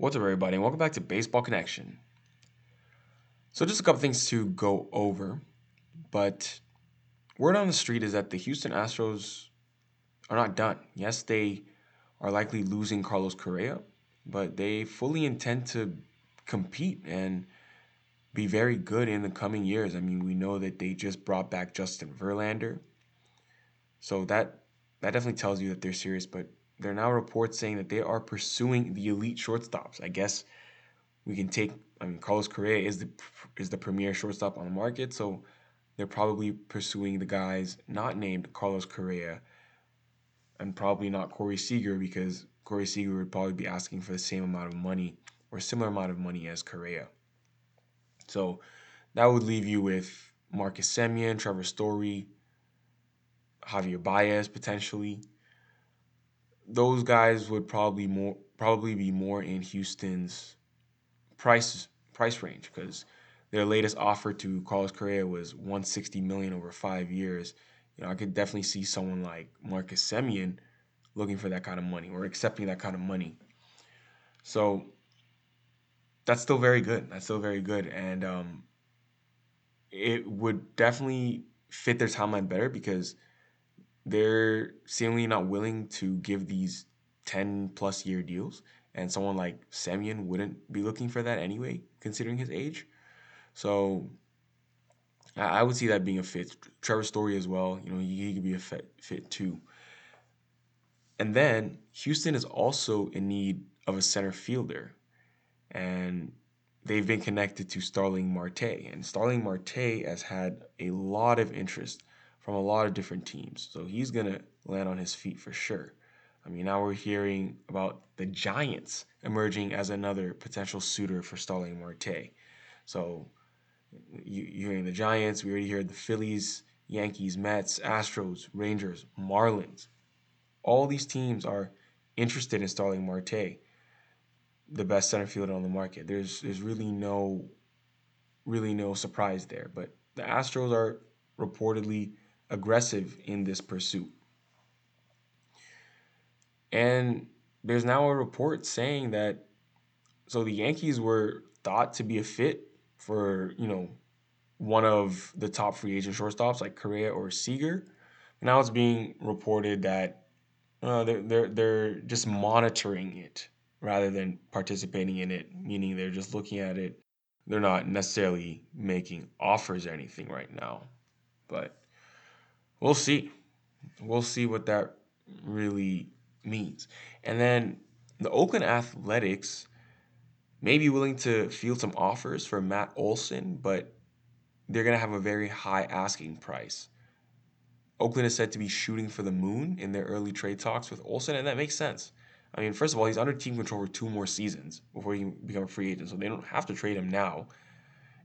What's up, everybody, and welcome back to Baseball Connection. So, just a couple things to go over, but word on the street is that the Houston Astros are not done. Yes, they are likely losing Carlos Correa, but they fully intend to compete and be very good in the coming years. I mean, we know that they just brought back Justin Verlander, so that that definitely tells you that they're serious. But there are now reports saying that they are pursuing the elite shortstops. I guess we can take. I mean, Carlos Correa is the is the premier shortstop on the market, so they're probably pursuing the guys not named Carlos Correa, and probably not Corey Seager because Corey Seager would probably be asking for the same amount of money or similar amount of money as Correa. So that would leave you with Marcus Semien, Trevor Story, Javier Baez potentially those guys would probably more probably be more in Houston's price price range because their latest offer to Carlos Correa was 160 million over five years. You know, I could definitely see someone like Marcus Semien looking for that kind of money or accepting that kind of money. So that's still very good. That's still very good, and um, it would definitely fit their timeline better because they're seemingly not willing to give these 10 plus year deals. And someone like Semien wouldn't be looking for that anyway, considering his age. So I would see that being a fit. Trevor Story as well, you know, he, he could be a fit, fit too. And then Houston is also in need of a center fielder. And they've been connected to Starling Marte. And Starling Marte has had a lot of interest from a lot of different teams. So he's going to land on his feet for sure. I mean, now we're hearing about the Giants emerging as another potential suitor for Starling Marte. So you, are hearing the Giants. We already heard the Phillies, Yankees, Mets, Astros, Rangers, Marlins. All these teams are interested in Starling Marte, the best center fielder on the market. There's there's really no really no surprise there. But the Astros are reportedly aggressive in this pursuit. And there's now a report saying that so the Yankees were thought to be a fit for, you know, one of the top free agent shortstops like Correa or Seager. Now it's being reported that uh, they're, they're, they're just monitoring it rather than participating in it, meaning they're just looking at it. They're not necessarily making offers or anything right now. But we'll see. We'll see what that really means. And then the Oakland Athletics may be willing to field some offers for Matt Olson, but they're going to have a very high asking price. Oakland is said to be shooting for the moon in their early trade talks with Olson, and that makes sense. I mean, first of all, he's under team control for two more seasons before he can become a free agent, so they don't have to trade him now.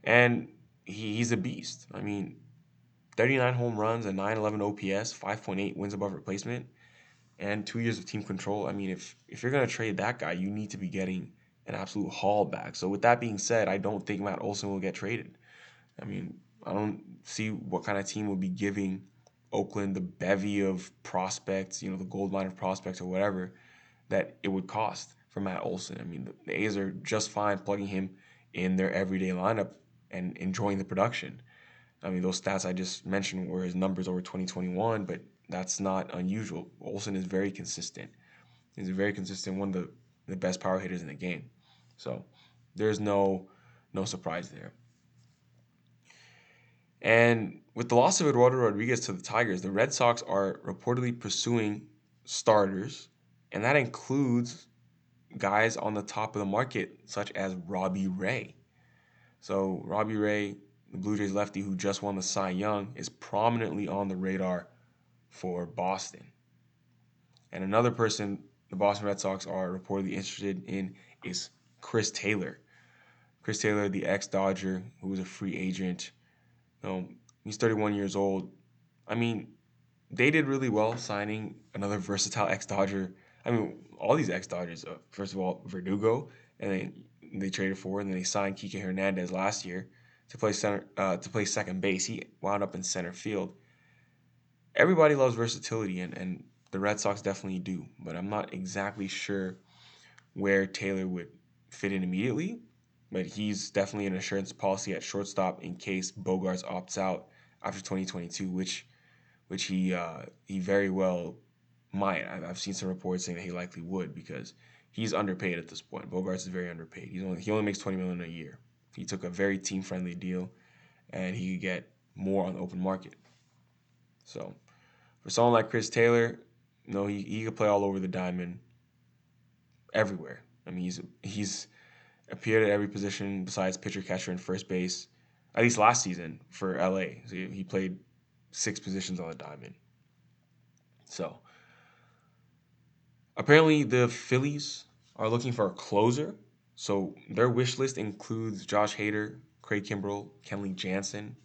And he, he's a beast. I mean, 39 home runs, a 911 OPS, 5.8 wins above replacement, and two years of team control. I mean, if if you're gonna trade that guy, you need to be getting an absolute haul back. So with that being said, I don't think Matt Olson will get traded. I mean, I don't see what kind of team would be giving Oakland the bevy of prospects, you know, the gold mine of prospects or whatever that it would cost for Matt Olson. I mean, the A's are just fine plugging him in their everyday lineup and enjoying the production. I mean, those stats I just mentioned were his numbers over 2021, but that's not unusual. Olson is very consistent. He's a very consistent, one of the, the best power hitters in the game. So there's no no surprise there. And with the loss of Eduardo Rodriguez to the Tigers, the Red Sox are reportedly pursuing starters, and that includes guys on the top of the market, such as Robbie Ray. So Robbie Ray the Blue Jays lefty who just won the Cy Young, is prominently on the radar for Boston. And another person the Boston Red Sox are reportedly interested in is Chris Taylor. Chris Taylor, the ex Dodger, who was a free agent. You know, he's 31 years old. I mean, they did really well signing another versatile ex Dodger. I mean, all these ex Dodgers, uh, first of all, Verdugo, and then they traded for, and then they signed Kike Hernandez last year to play center uh, to play second base. He wound up in center field. Everybody loves versatility, and, and the Red Sox definitely do. But I'm not exactly sure where Taylor would fit in immediately, but he's definitely an insurance policy at shortstop in case Bogaerts opts out after 2022, which which he uh, he very well might. I've, I've seen some reports saying that he likely would because he's underpaid at this point. Bogaerts is very underpaid. He's only he only makes 20 million a year. He took a very team friendly deal, and he could get more on the open market. So, for someone like Chris Taylor, you know, he, he could play all over the diamond, everywhere. I mean, he's he's appeared at every position besides pitcher, catcher, and first base. At least last season for LA, so he played six positions on the diamond. So, apparently, the Phillies are looking for a closer. So their wish list includes Josh Hader, Craig Kimbrel, Kenley Jansen.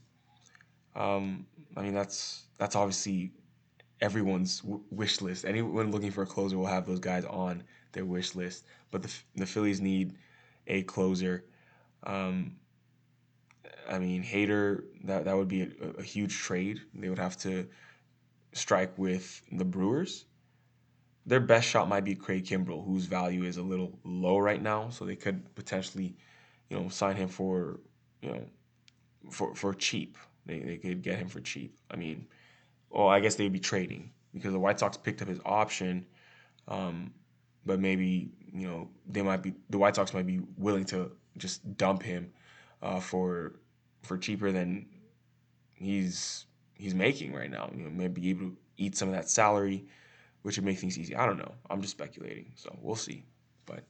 Um, I mean, that's that's obviously everyone's w- wish list. Anyone looking for a closer will have those guys on their wish list. But the, the Phillies need a closer. Um, I mean, Hader, that, that would be a, a, huge trade. They would have to strike with the Brewers. Their best shot might be Craig Kimbrel, whose value is a little low right now. So they could potentially, you know, sign him for, you know, for, for cheap. They, they could get him for cheap. I mean, well, I guess they'd be trading because the White Sox picked up his option. Um, but maybe you know they might be the White Sox might be willing to just dump him uh, for for cheaper than he's he's making right now. You know, maybe able to eat some of that salary, which would make things easy. I don't know. I'm just speculating, so we'll see. But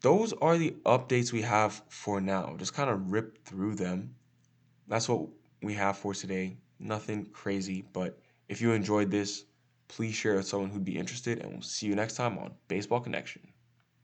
those are the updates we have for now. Just kind of rip through them. That's what we have for today. Nothing crazy, but if you enjoyed this, please share with someone who'd be interested, and we'll see you next time on Baseball Connection.